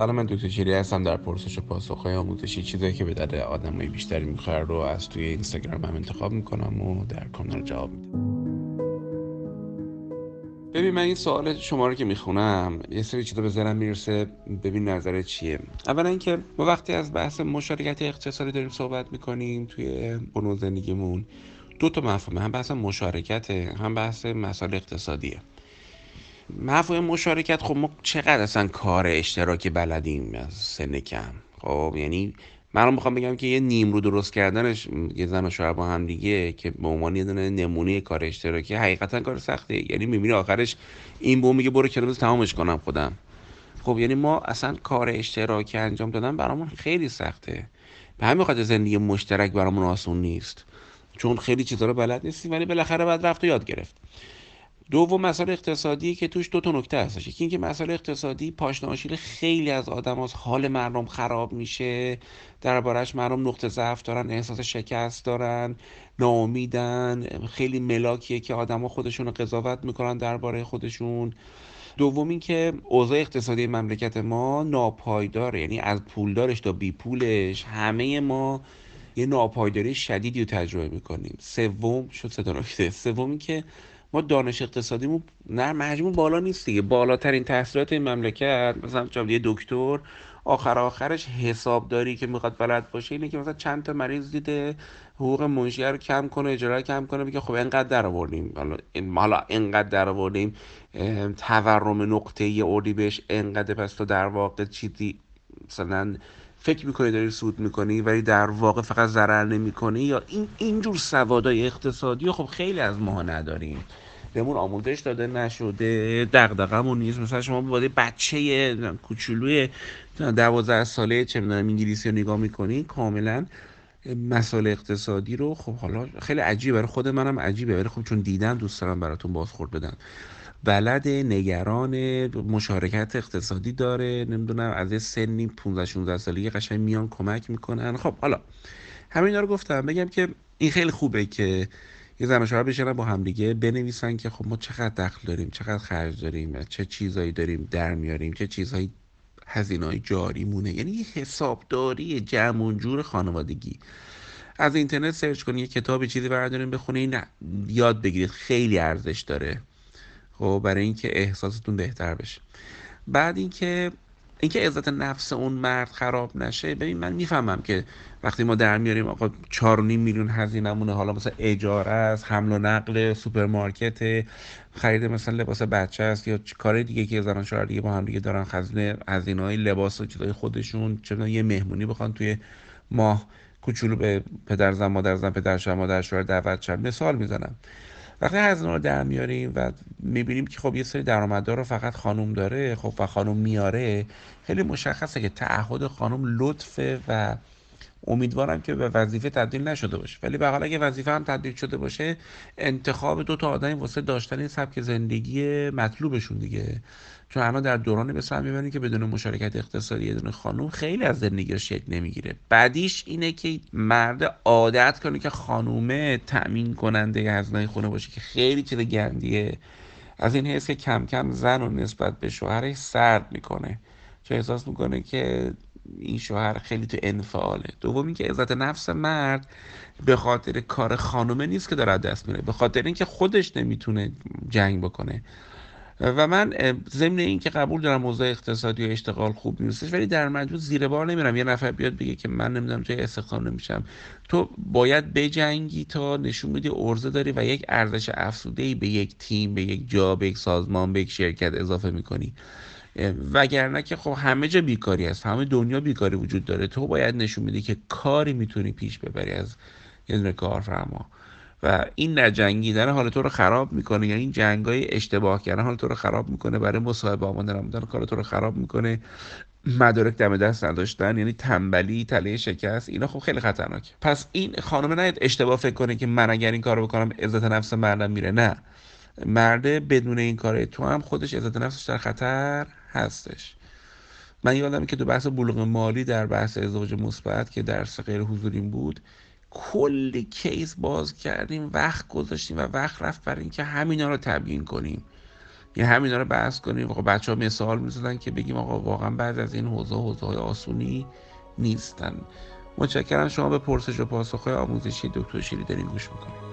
سلام من دکتر شیری هستم در پرسش و پاسخ های آموزشی چیزایی که به درد آدمای بیشتری می‌خوره رو از توی اینستاگرام هم انتخاب می‌کنم و در کانال جواب میدم. ببین من این سوال شما رو که می‌خونم یه سری چیزا به ذهنم می‌رسه. ببین نظر چیه؟ اولا اینکه ما وقتی از بحث مشارکت اقتصادی داریم صحبت می‌کنیم توی بنو زندگیمون دو تا مفهومه. هم بحث مشارکته هم بحث مسائل اقتصادیه. مفهوم مشارکت خب ما چقدر اصلا کار اشتراکی بلدیم از سن کم؟ خب یعنی من می‌خوام بگم که یه نیم رو درست کردنش یه زن و شوهر با هم دیگه که به عنوان یه دونه نمونه کار اشتراکی حقیقتا کار سخته. یعنی می‌بینی آخرش این بو میگه برو کنار تمامش کنم خودم. خب یعنی ما اصلا کار اشتراکی انجام دادن برامون خیلی سخته. به همین خاطر زندگی مشترک برامون آسون نیست. چون خیلی چیزا رو بلد نیستیم ولی بالاخره بعد رفت و یاد گرفت. دوم مسائل اقتصادی که توش دو تا نکته هستش. یکی اینکه مسائل اقتصادی پاشناشیل خیلی از آدم هست. حال مردم خراب میشه. دربارهش مردم نقطه ضعف دارن احساس شکست دارن ناامیدن. خیلی ملاکیه که آدما خودشون رو قضاوت می‌کنن درباره خودشون. دوم اینکه اوضاع اقتصادی مملکت ما ناپایداره. یعنی از پولدارش تا بی پولش همه ما یه ناپایداری شدیدی رو تجربه می‌کنیم. سوم شد سه نکته. سوم که ما دانش اقتصادیمون نه مجموع بالا نیست دیگه. بالاترین تحصیلات این مملکت مثلا چون یه دکتر آخر آخرش حسابداری که می‌خواد بلد باشه اینه که مثلا چند تا مریض دیده حقوق منشیه رو کم کنه اجاره کم کنه بگه خب اینقدر در آوردیم حالا اینقدر در آوردیم تورم نقطه ای اردی بهش اینقدر پس تو در واقع چیزی مثلا فکر می‌کنی داری سود می‌کنی ولی در واقع فقط ضرر نمی‌کنی یا این اینجور سوادای اقتصادی خب خیلی از ماها نداریم. بهمون آموزش داده نشده دغدغمون نیست. مثلا شما با بچه کوچولوی دوازده ساله چه می‌دونم انگلیسی رو نگاه می‌کنی کاملا مسائل اقتصادی رو خب حالا خیلی عجیبه. برای خود منم عجیبه. ولی خب چون دیدم دوست دارم براتون بازخورد بدم. بلد نگران مشارکت اقتصادی داره. نمی‌دونم از یه سنی 15 16 سالگی قشنگ میان کمک می‌کنن. خب حالا همین رو گفتم. بگم که این خیلی خوبه که یه زن شوهر بشینن با همدیگه بنویسن که خب ما چقدر دخل داریم چقدر خرج داریم چه چیزایی داریم در میاریم چه چیزهایی هزینه های جاری مونه یعنی یه حسابداری جمع جور خانوادگی. از اینترنت سرچ کنید یه کتابی چیزی بردارین بخونید نه یاد بگیرید خیلی ارزش داره. خب برای اینکه احساستون بهتر بشه. بعد اینکه اینکه عزت نفس اون مرد خراب نشه ببین من می‌فهمم که وقتی ما در میاریم آقا 4.5 میلیون هزینه‌مونه حالا مثلا اجاره است حمل و نقل سوپرمارکت خرید مثلا لباس بچه است یا کار دیگه که زن و شوهر دیگه با هم دیگه دارن خزینه هزینه های لباس و چیزای خودشون چه یه مهمونی بخوان توی ماه کوچولو به پدر زن مادر زن پدر شوهر مادر شوهر دعوت مثال می‌زنم. وقتی هزینه رو در میاریم و می‌بینیم که خب یه سری درآمدها رو فقط خانم داره خب و خانم میاره خیلی مشخصه که تعهد خانم لطفه و امیدوارم که به وظیفه تبدیل نشده باشه. ولی به حال اگه وظیفه هم تبدیل شده باشه انتخاب دو تا آدمی واسه داشتن این سبک زندگی مطلوبشون دیگه. چون الان در دورانی به سر می‌بریم که بدون مشارکت اقتصادی یه دونه خانم خیلی از زندگی شکل نمی‌گیره. بعدیش اینه که مرد عادت کنه که خانومه تأمین کننده هزینه خونه باشه که خیلی چیز گندیه. از این حیث که کم کم زن و نسبت به شوهرش سرد می‌کنه. چون احساس می‌کنه که این شوهر خیلی تو انفعاله. دوم اینکه عزت نفس مرد به خاطر کار خانومه نیست که داره دست میره. به خاطر اینکه خودش نمی‌تونه جنگ بکنه. و من ضمن اینکه قبول دارم موضوع اقتصادی و اشتغال خوب نیستش ولی در مجموع زیر بار نمیرم. یه نفر بیاد بگه که من نمی‌دونم توی استخدام نمیشم. تو باید بجنگی تا نشون بدی ارزه داری و یک ارزش افزوده ای به یک تیم به یک جا به یک سازمان به یک شرکت اضافه می‌کنی. وگرنه که خب همه جا بیکاری هست. همه دنیا بیکاری وجود داره. تو باید نشون بدی که کاری می‌تونی پیش ببری از یه دونه کارفرما. و این نجنگیدن حال تو رو خراب می‌کنه. یعنی این جنگ های اشتباه کردن حال تو رو خراب می‌کنه. برای مصاحبه آماده نمودن کار تو رو خراب می‌کنه. مدارک دم دست نداشتن. یعنی تنبلی تله شکست. اینا خب خیلی خطرناکه. پس این خانم نه اشتباه فکر کنه که من اگر این کارو بکنم عزت نفس مردم میره. نه. مرده بدون این کار تو هم خودش عزت نفسش در خطر. هستش. من یادم که تو بحث بلوغ مالی در بحث ازدواج مثبت که درس غیر حضوریم بود کلی کیس باز کردیم وقت گذاشتیم و وقت رفت برای اینکه همینا رو تبیین کنیم. یه همینا رو بحث کنیم. آقا بچه ها مثال می‌زدن که بگیم آقا واقعا بعد از این حوزه حوزه های آسونی نیستن. متشکرم. شما به پرسش و پاسخ آموزشی دکتر شیری داریم گوش می‌کنیم.